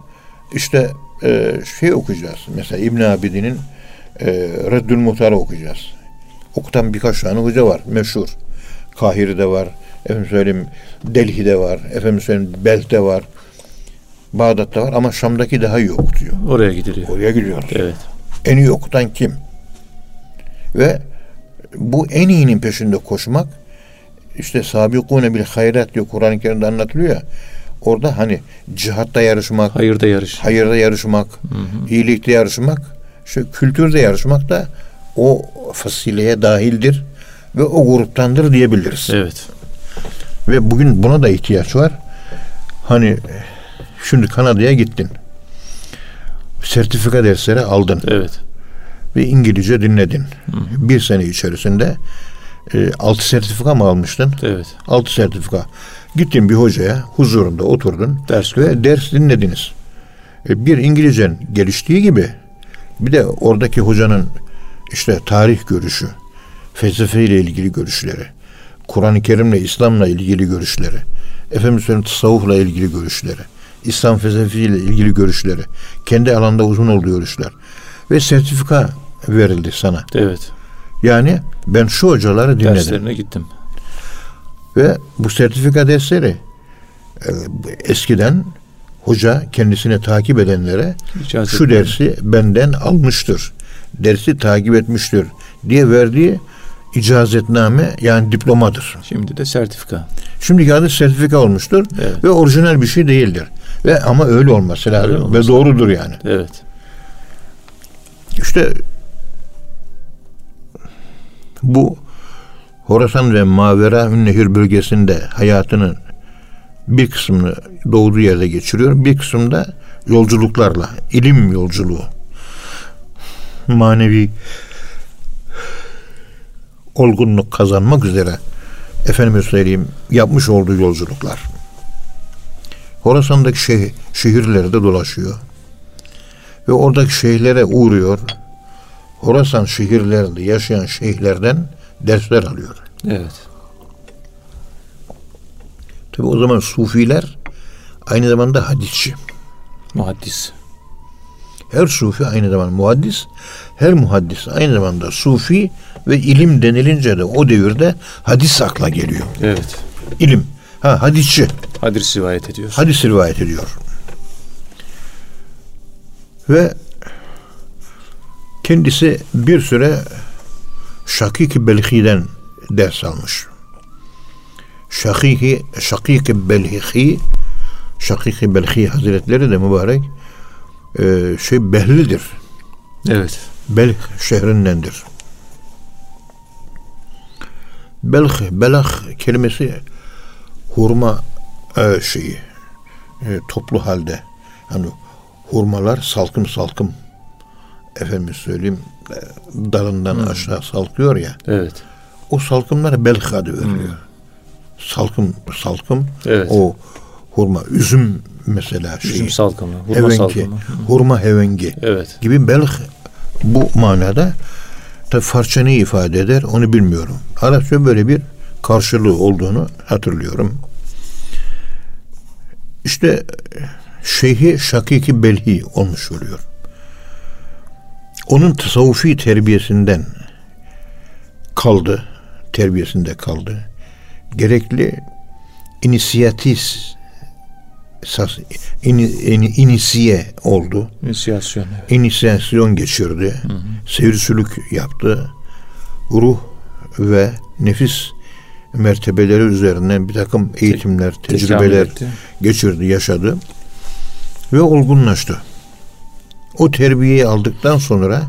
işte e, şey okuyacağız. Mesela İbn Abidin'in e, Reddül Muhtar'ı okuyacağız. Okutan birkaç tane hoca var. Meşhur. Kahire'de var. Efendim söyleyeyim Delhi'de var. Efendim söyleyeyim Belt'te var. Bağdat'ta var ama Şam'daki daha iyi okutuyor. Oraya gidiliyor. Oraya gidiyoruz. Evet. En iyi okutan kim? Ve bu en iyinin peşinde koşmak işte sabikune bil hayrat diyor Kur'an-ı Kerim'de anlatılıyor ya. Orada hani cihatta yarışmak, Hayırda yarış. hayırda yarışmak, iyilikte yarışmak, şu kültürde yarışmak da o fasileye dahildir ve o gruptandır diyebiliriz. Evet. Ve bugün buna da ihtiyaç var. Hani şimdi Kanada'ya gittin. Sertifika dersleri aldın Evet. ve İngilizce dinledin. Bir sene içerisinde e, altı sertifika mı almıştın? Evet. Altı sertifika. Gittin bir hocaya huzurunda oturdun Ders ve ders dinlediniz. E, bir İngilizcen geliştiği gibi bir de oradaki hocanın işte tarih görüşü, felsefe ile ilgili görüşleri, Kur'an-ı Kerim'le İslam'la ilgili görüşleri, Efendimiz Efendimiz tasavvufla ilgili görüşleri, İslam felsefesiyle ilgili görüşleri, kendi alanda uzun olduğu görüşler ve sertifika verildi sana. Evet. Yani ben şu hocaları dinledim. Derslerine gittim. Ve bu sertifika dersleri e, eskiden hoca kendisine takip edenlere İcazet şu dersi benden almıştır. Dersi takip etmiştir diye verdiği icazetname yani diplomadır. Şimdi de sertifika. Şimdiki adı sertifika olmuştur Evet. ve orijinal bir şey değildir. Ve ama öyle olması lazım Öyle olması ve doğrudur yani. Evet. İşte bu Horasan ve Mavera Nehir bölgesinde hayatının bir kısmını doğduğu yerde geçiriyor. Bir kısmında yolculuklarla, ilim yolculuğu, manevi olgunluk kazanmak üzere efendime söyleyeyim yapmış olduğu yolculuklar. Horasan'daki şeh- şehirlerde dolaşıyor. Ve oradaki şeyhlere uğruyor. Horasan şehirlerinde yaşayan şeyhlerden dersler alıyor. Evet. Tabi o zaman sufiler aynı zamanda hadisçi. Muhaddis. Her sufi aynı zamanda muhaddis, her muhaddis aynı zamanda sufi ve ilim denilince de o devirde hadis akla geliyor. Evet. İlim. Ha hadisçi. Hadis rivayet ediyor. Hadis rivayet ediyor. Ve Kendisi bir süre Şakik-i Belhi'den ders almış. Şakik-i Şakik Belhi Şakik Belhi Hazretleri de mübarek e, şey Behlidir. Evet. Belh şehrindendir. Belh, belah kelimesi hurma e, şeyi e, toplu halde hani hurmalar salkım salkım efendim söyleyeyim e, dalından hmm. aşağı salkıyor ya. Evet. O salkımlara belh adı veriliyor. Hmm. Salkım salkım evet. o hurma üzüm mesela şey. Üzüm salkımı, hurma hevengi, salkımı. Hurma hevengi evet. gibi belh bu manada tabi farça ne ifade eder onu bilmiyorum. Arapça böyle bir karşılığı olduğunu hatırlıyorum. İşte Şeyhi Şakiki Belhi olmuş oluyor. Onun tasavvufi terbiyesinden kaldı, terbiyesinde kaldı. Gerekli inisiyatif sas, in, in, inisiye oldu. İnisiyasyon. Evet. İnisiyasyon geçirdi. Hı yaptı. Ruh ve nefis mertebeleri üzerinden bir takım eğitimler, Te- tecrübeler geçirdi, yaşadı ve olgunlaştı. O terbiyeyi aldıktan sonra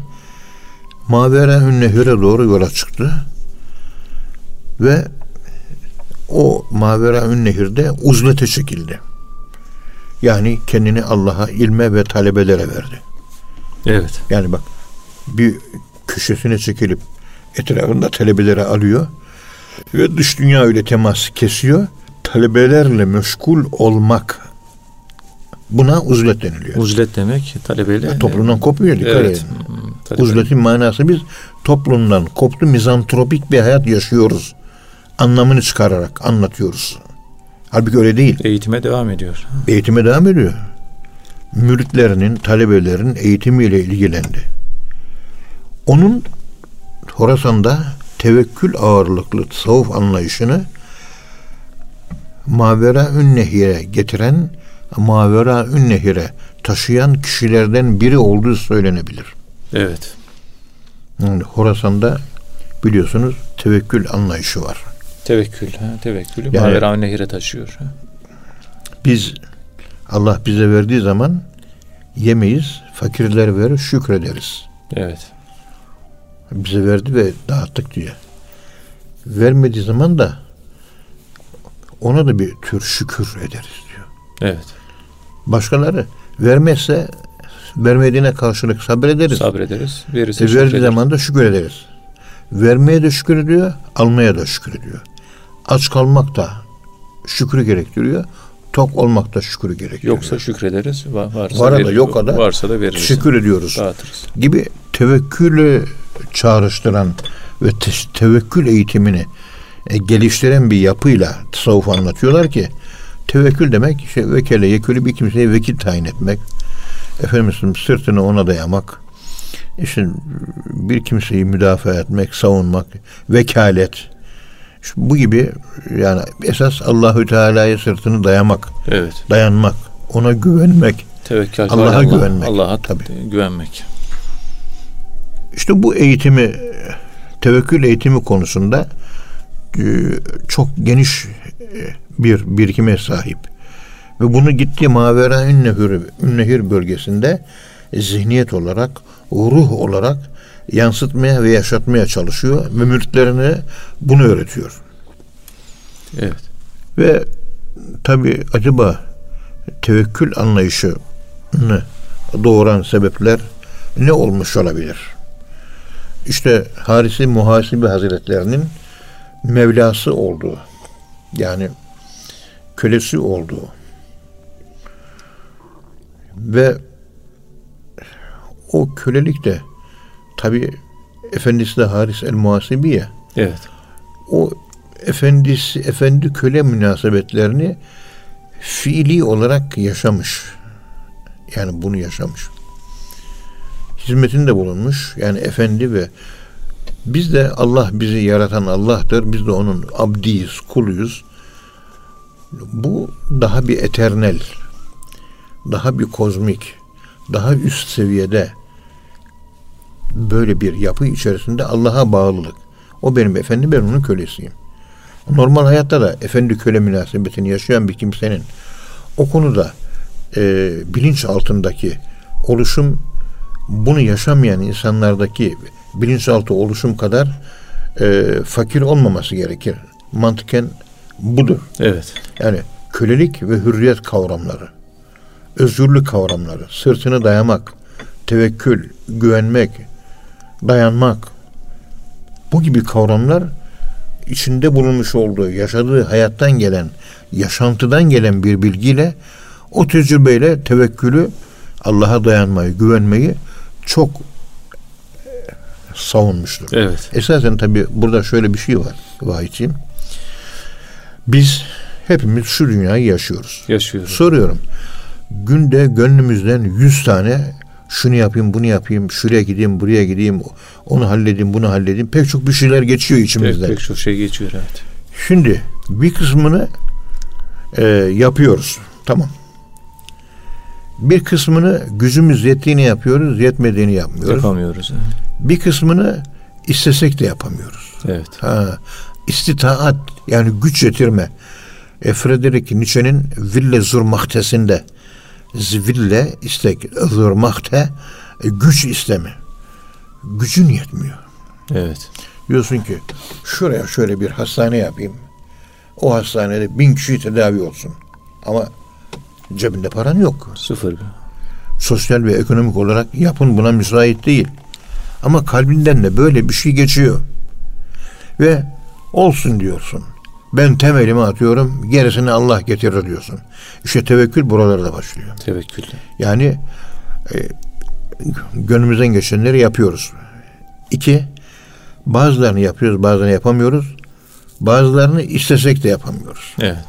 Mavera Nehir'e doğru yola çıktı ve o Mavera Nehir'de uzlete çekildi. Yani kendini Allah'a, ilme ve talebelere verdi. Evet. Yani bak bir köşesine çekilip etrafında talebeleri alıyor ve dış dünya ile temas kesiyor. Talebelerle meşgul olmak buna uzlet deniliyor. Uzlet demek talebeyle. Ya, toplumdan kopuyor dikkat evet. edin. Uzletin manası biz toplumdan koptu mizantropik bir hayat yaşıyoruz. Anlamını çıkararak anlatıyoruz. Halbuki öyle değil. Eğitime devam ediyor. Eğitime devam ediyor. Müritlerinin, talebelerinin eğitimiyle ilgilendi. Onun Horasan'da tevekkül ağırlıklı tasavvuf anlayışını Mavera Ünnehir'e getiren, Mavera Ünnehir'e taşıyan kişilerden biri olduğu söylenebilir. Evet. Yani Horasan'da biliyorsunuz tevekkül anlayışı var. Tevekkül, ha, tevekkülü yani, Mavera Ünnehir'e taşıyor. Ha. Biz Allah bize verdiği zaman yemeyiz, fakirler verir, şükrederiz. Evet. Bize verdi ve dağıttık diye. Vermediği zaman da ona da bir tür şükür ederiz diyor. Evet. Başkaları vermezse vermediğine karşılık sabrederiz. Sabrederiz. Verirse e, verdiği zaman da şükür ederiz. Vermeye de şükür ediyor, almaya da şükür ediyor. Aç kalmak da şükrü gerektiriyor. Tok olmak da şükrü gerektiriyor. Yoksa şükrederiz. Varsa Var da yok da varsa da veririz. Şükür ediyoruz. Dağıtırız. Gibi tevekkülü çağrıştıran ve te- tevekkül eğitimini e, geliştiren bir yapıyla tasavvuf anlatıyorlar ki tevekkül demek işte vekele yekülü bir kimseye vekil tayin etmek. Efendim sırtını ona dayamak. İşte bir kimseyi müdafaa etmek, savunmak, vekalet. İşte bu gibi yani esas Allahü Teala'ya sırtını dayamak. Evet. Dayanmak, ona güvenmek. Tevekkül Allah'a Allah, güvenmek. Allah'a tabii güvenmek. İşte bu eğitimi tevekkül eğitimi konusunda e, çok geniş e, bir birikime sahip. Ve bunu gitti Mavera Ünnehir, Ünnehir bölgesinde zihniyet olarak, ruh olarak yansıtmaya ve yaşatmaya çalışıyor ve müritlerine bunu öğretiyor. Evet. Ve tabi acaba tevekkül anlayışını doğuran sebepler ne olmuş olabilir? İşte Harisi Muhasibi Hazretlerinin Mevlası olduğu yani kölesi olduğu ve o kölelik de tabi efendisi de Haris el Muhasibi ya. Evet. O efendisi efendi köle münasebetlerini fiili olarak yaşamış. Yani bunu yaşamış hizmetinde bulunmuş. Yani efendi ve biz de Allah bizi yaratan Allah'tır. Biz de onun abdiyiz, kuluyuz. Bu daha bir eternel, daha bir kozmik, daha üst seviyede böyle bir yapı içerisinde Allah'a bağlılık. O benim efendi ben onun kölesiyim. Normal hayatta da efendi köle münasebetini yaşayan bir kimsenin o konuda e, bilinç altındaki oluşum bunu yaşamayan insanlardaki bilinçaltı oluşum kadar e, fakir olmaması gerekir. Mantıken budur. Evet. Yani kölelik ve hürriyet kavramları, özgürlük kavramları, sırtını dayamak, tevekkül, güvenmek, dayanmak bu gibi kavramlar içinde bulunmuş olduğu, yaşadığı hayattan gelen, yaşantıdan gelen bir bilgiyle o tecrübeyle tevekkülü, Allah'a dayanmayı, güvenmeyi çok e, savunmuştur. Evet. Esasen tabi burada şöyle bir şey var vahiyciğim. Biz hepimiz şu dünyayı yaşıyoruz. Yaşıyoruz. Soruyorum. Günde gönlümüzden yüz tane şunu yapayım, bunu yapayım, şuraya gideyim, buraya gideyim, onu halledeyim, bunu halledeyim. Pek çok bir şeyler geçiyor içimizden. Pek, pek çok şey geçiyor evet. Şimdi bir kısmını e, yapıyoruz. Tamam. Bir kısmını gücümüz yettiğini yapıyoruz, yetmediğini yapmıyoruz. Yapamıyoruz. Evet. Bir kısmını istesek de yapamıyoruz. evet. Ha, istitaat yani güç yetirme. E, Frederick Nietzsche'nin Ville zur Machtesinde Ville istek, Machte e, güç isteme. Gücün yetmiyor. Evet. Diyorsun ki şuraya şöyle bir hastane yapayım. O hastanede bin kişi tedavi olsun. Ama cebinde paran yok. Sıfır. Sosyal ve ekonomik olarak yapın buna müsait değil. Ama kalbinden de böyle bir şey geçiyor. Ve olsun diyorsun. Ben temelimi atıyorum, gerisini Allah getirir diyorsun. İşte tevekkül buralarda başlıyor. Tevekkül. Yani e, gönlümüzden geçenleri yapıyoruz. İki, bazılarını yapıyoruz, bazılarını yapamıyoruz. Bazılarını istesek de yapamıyoruz. Evet.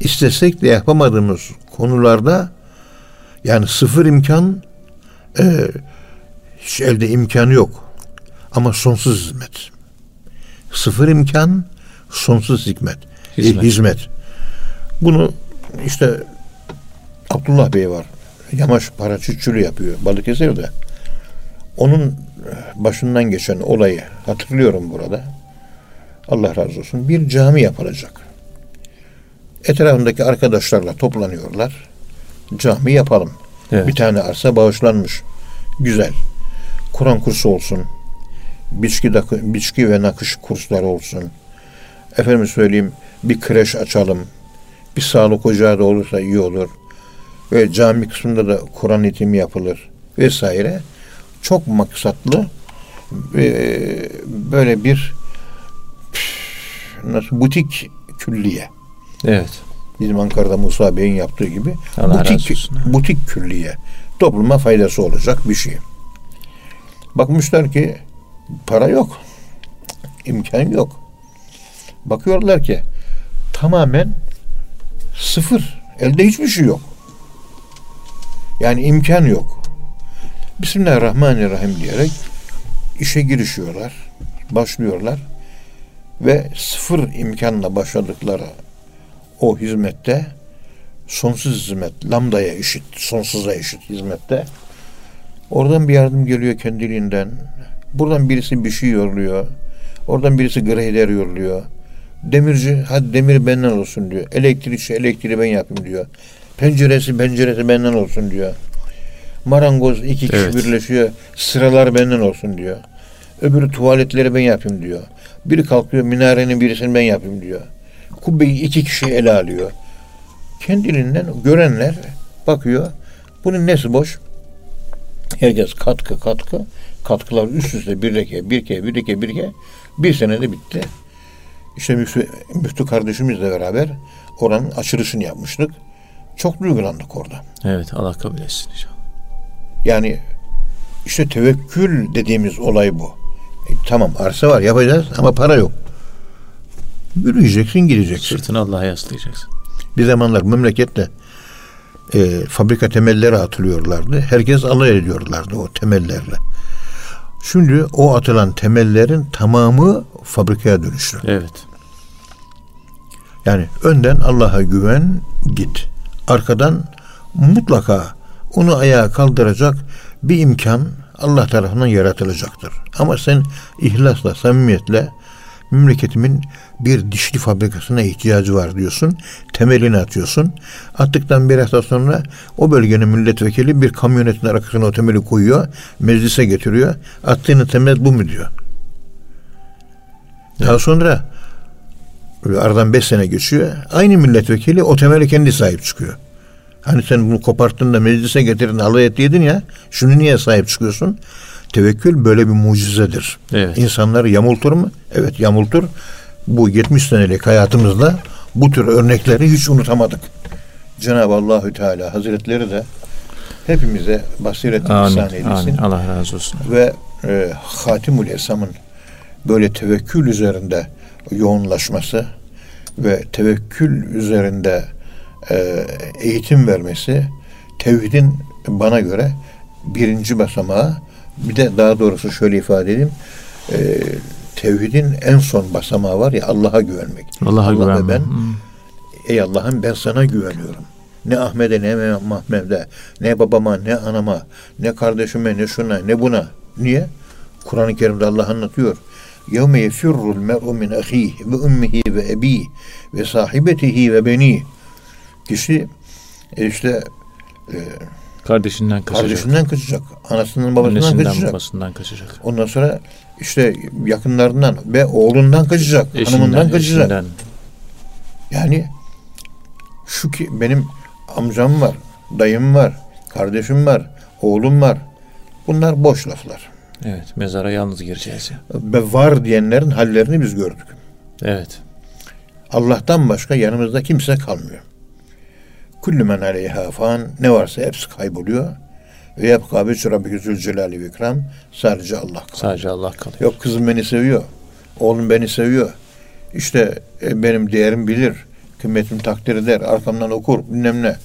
İstesek de yapamadığımız konularda yani sıfır imkan e, hiç elde imkanı yok. Ama sonsuz hizmet. Sıfır imkan, sonsuz hikmet. Hizmet. E, hizmet. Bunu işte Abdullah Bey var. Yamaç para çiftçiliği yapıyor Balıkesir'de. Onun başından geçen olayı hatırlıyorum burada. Allah razı olsun. Bir cami yapılacak. Etrafındaki arkadaşlarla toplanıyorlar. Cami yapalım. Evet. Bir tane arsa bağışlanmış. Güzel. Kur'an kursu olsun. Biçki, biçki ve nakış kursları olsun. Efendim söyleyeyim bir kreş açalım. Bir sağlık ocağı da olursa iyi olur. Ve cami kısmında da Kur'an eğitimi yapılır vesaire. Çok maksatlı e, böyle bir nasıl butik külliye. Evet. Bizim Ankara'da Musa Bey'in yaptığı gibi Allah butik, butik külliye. Topluma faydası olacak bir şey. Bakmışlar ki para yok. imkan yok. Bakıyorlar ki tamamen sıfır. Elde hiçbir şey yok. Yani imkan yok. Bismillahirrahmanirrahim diyerek işe girişiyorlar. Başlıyorlar. Ve sıfır imkanla başladıkları o hizmette sonsuz hizmet, lambdaya eşit, sonsuza eşit hizmette oradan bir yardım geliyor kendiliğinden. Buradan birisi bir şey yoruluyor. Oradan birisi grader yoruluyor. Demirci hadi demir benden olsun diyor. Elektrikçi elektriği ben yapayım diyor. Penceresi penceresi benden olsun diyor. Marangoz iki kişi Evet. birleşiyor. Sıralar benden olsun diyor. Öbürü tuvaletleri ben yapayım diyor. Biri kalkıyor minarenin birisini ben yapayım diyor. Kubbeyi iki kişi ele alıyor. Kendiliğinden görenler bakıyor. Bunun nesi boş? Herkes katkı katkı. Katkılar üst üste bir leke, bir ke, bir leke, bir ke. Bir senede bitti. İşte müftü, müftü kardeşimizle beraber oranın açılışını yapmıştık. Çok duygulandık orada. Evet. Allah kabul etsin inşallah. Yani işte tevekkül dediğimiz olay bu. E, tamam arsa var yapacağız ama para yok. Yürüyeceksin gideceksin. Sırtını Allah'a yaslayacaksın. Bir zamanlar memlekette e, fabrika temelleri atılıyorlardı. Herkes alay ediyorlardı o temellerle. Şimdi o atılan temellerin tamamı fabrikaya dönüştü. Evet. Yani önden Allah'a güven git. Arkadan mutlaka onu ayağa kaldıracak bir imkan Allah tarafından yaratılacaktır. Ama sen ihlasla, samimiyetle memleketimin bir dişli fabrikasına ihtiyacı var diyorsun. Temelini atıyorsun. Attıktan bir hafta sonra o bölgenin milletvekili bir kamyonetin arkasına o temeli koyuyor. Meclise getiriyor. Attığını temel bu mu diyor. Daha sonra aradan beş sene geçiyor. Aynı milletvekili o temeli kendi sahip çıkıyor. Hani sen bunu koparttın da meclise getirdin alay ettiydin ya. Şunu niye sahip çıkıyorsun? Tevekkül böyle bir mucizedir. Evet. İnsanları yamultur mu? Evet yamultur. Bu 70 senelik hayatımızda bu tür örnekleri hiç unutamadık. Cenab-ı Allahü Teala Hazretleri de hepimize basiret ihsan eylesin. Amin. Allah razı olsun. Ve e, Hatimül Esam'ın böyle tevekkül üzerinde yoğunlaşması ve tevekkül üzerinde e, eğitim vermesi tevhidin bana göre birinci basamağı bir de daha doğrusu şöyle ifade edeyim e, tevhidin en son basamağı var ya Allah'a güvenmek. Allah'a Allah ve güvenme. ben Hmm. Ey Allah'ım ben sana güveniyorum. Ne Ahmet'e ne Mahmed'e, ne babama, ne anama, ne kardeşime, ne şuna, ne buna. Niye? Kur'an-ı Kerim'de Allah anlatıyor. يَوْمَ يَفِرُّ الْمَرْءُ مِنْ أَخِيهِ وَأُمِّهِ وَأَب۪يهِ وَصَاحِبَتِهِ وَبَن۪يهِ Kişi e, işte e, Kardeşinden kaçacak. kardeşinden kaçacak, anasından babasından Annesinden kaçacak. babasından kaçacak. Ondan sonra işte yakınlarından ve oğlundan kaçacak, hanımından kaçacak. eşinden. Yani şu ki benim amcam var, dayım var, kardeşim var, oğlum var. Bunlar boş laflar. Evet. Mezara yalnız gireceğiz. Ve var diyenlerin hallerini biz gördük. Evet. Allah'tan başka yanımızda kimse kalmıyor. Kullu men aleyha fan ne varsa hepsi kayboluyor. Ve yapka bi rabbike zülcelali ve ikram sadece Allah kalıyor. Sadece Allah kalıyor. Yok kızım beni seviyor. Oğlum beni seviyor. İşte e, benim değerim bilir. Kıymetimi takdir eder. Arkamdan okur bilmem ne.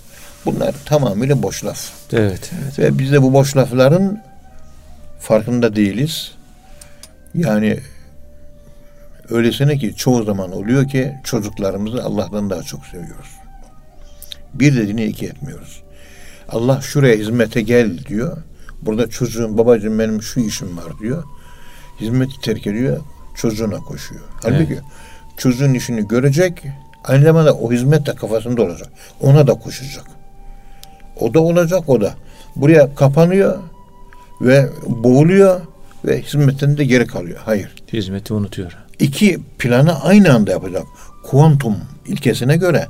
Bunlar tamamıyla boş laf. Evet. evet. Ve biz de bu boş lafların farkında değiliz. Yani öylesine ki çoğu zaman oluyor ki çocuklarımızı Allah'tan daha çok seviyoruz. Bir dediğini iki etmiyoruz. Allah şuraya hizmete gel diyor. Burada çocuğun babacığım benim şu işim var diyor. Hizmeti terk ediyor. Çocuğuna koşuyor. Halbuki çocuğun işini görecek. Aynı zamanda o hizmet de kafasında olacak. Ona da koşacak. O da olacak o da. Buraya kapanıyor ve boğuluyor ve hizmetten de geri kalıyor. Hayır. Hizmeti unutuyor. İki planı aynı anda yapacak. Kuantum ilkesine göre,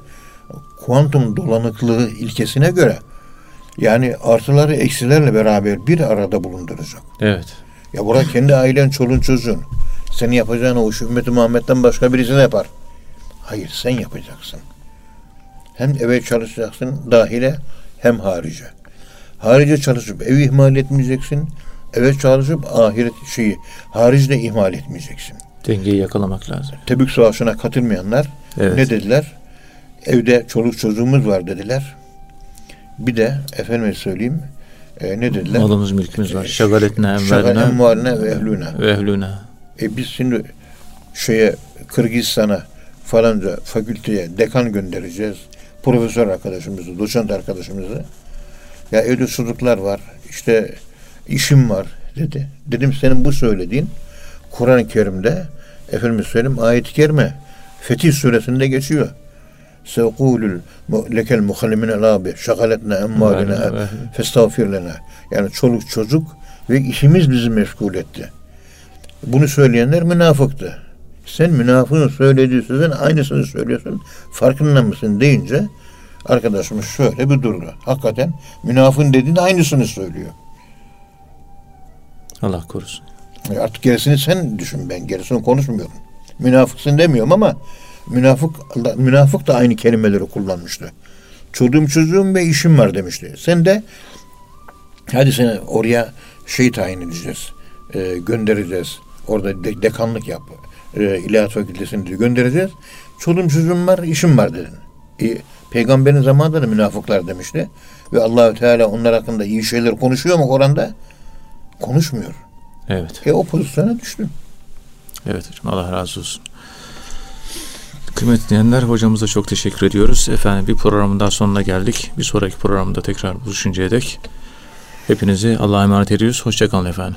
kuantum dolanıklığı ilkesine göre yani artıları eksilerle beraber bir arada bulunduracak. Evet. Ya burada kendi ailen, çoluğun, çocuğun. Senin yapacağın o ümmeti Muhammed'den başka birisi ne yapar? Hayır sen yapacaksın. Hem eve çalışacaksın dahile hem harice. Harice çalışıp evi ihmal etmeyeceksin. Eve çalışıp ahiret şeyi haricde ihmal etmeyeceksin. Dengeyi yakalamak lazım. Tebük Savaşı'na katılmayanlar Evet. ne dediler? Evde çoluk çocuğumuz var dediler. Bir de efendime söyleyeyim e, ne dediler? Malımız mülkümüz var. Şagaletne Şagal envelna emvaline ve ehlüne. ve ehlüne. E biz şimdi şeye Kırgızistan'a falanca fakülteye dekan göndereceğiz. Profesör arkadaşımızı, doçent arkadaşımızı. Ya evde çocuklar var. işte işim var dedi. Dedim senin bu söylediğin Kur'an-ı Kerim'de efendim söyleyeyim ayet-i kerime Fetih suresinde geçiyor. Sevkulul lekel muhallimine labi şakaletne emmalina Emvalina ve- festağfir lena. Yani çoluk çocuk ve işimiz bizi meşgul etti. Bunu söyleyenler münafıktı. Sen münafığın söylediği sözün aynısını söylüyorsun. Farkında mısın deyince arkadaşımız şöyle bir durdu. Hakikaten münafığın dediğinin aynısını söylüyor. Allah korusun. E Artık gerisini sen düşün ben gerisini konuşmuyorum. Münafıksın demiyorum ama münafık münafık da aynı kelimeleri kullanmıştı. Çocuğum çocuğum ve işim var demişti. Sen de hadi seni oraya şey tayin edeceğiz. e, göndereceğiz. Orada de- dekanlık yap. E, İlahiyat Fakültesini de göndereceğiz. Çoluğum çocuğum var, işim var dedin. E, peygamberin zamanında da münafıklar demişti. Ve Allahü Teala onlar hakkında iyi şeyler konuşuyor mu Kur'an'da? Konuşmuyor. Evet. E o pozisyona düştüm. Evet hocam Allah razı olsun. Kıymetli dinleyenler hocamıza çok teşekkür ediyoruz. Efendim bir programın daha sonuna geldik. Bir sonraki programda tekrar buluşuncaya dek hepinizi Allah'a emanet ediyoruz. Hoşçakalın efendim.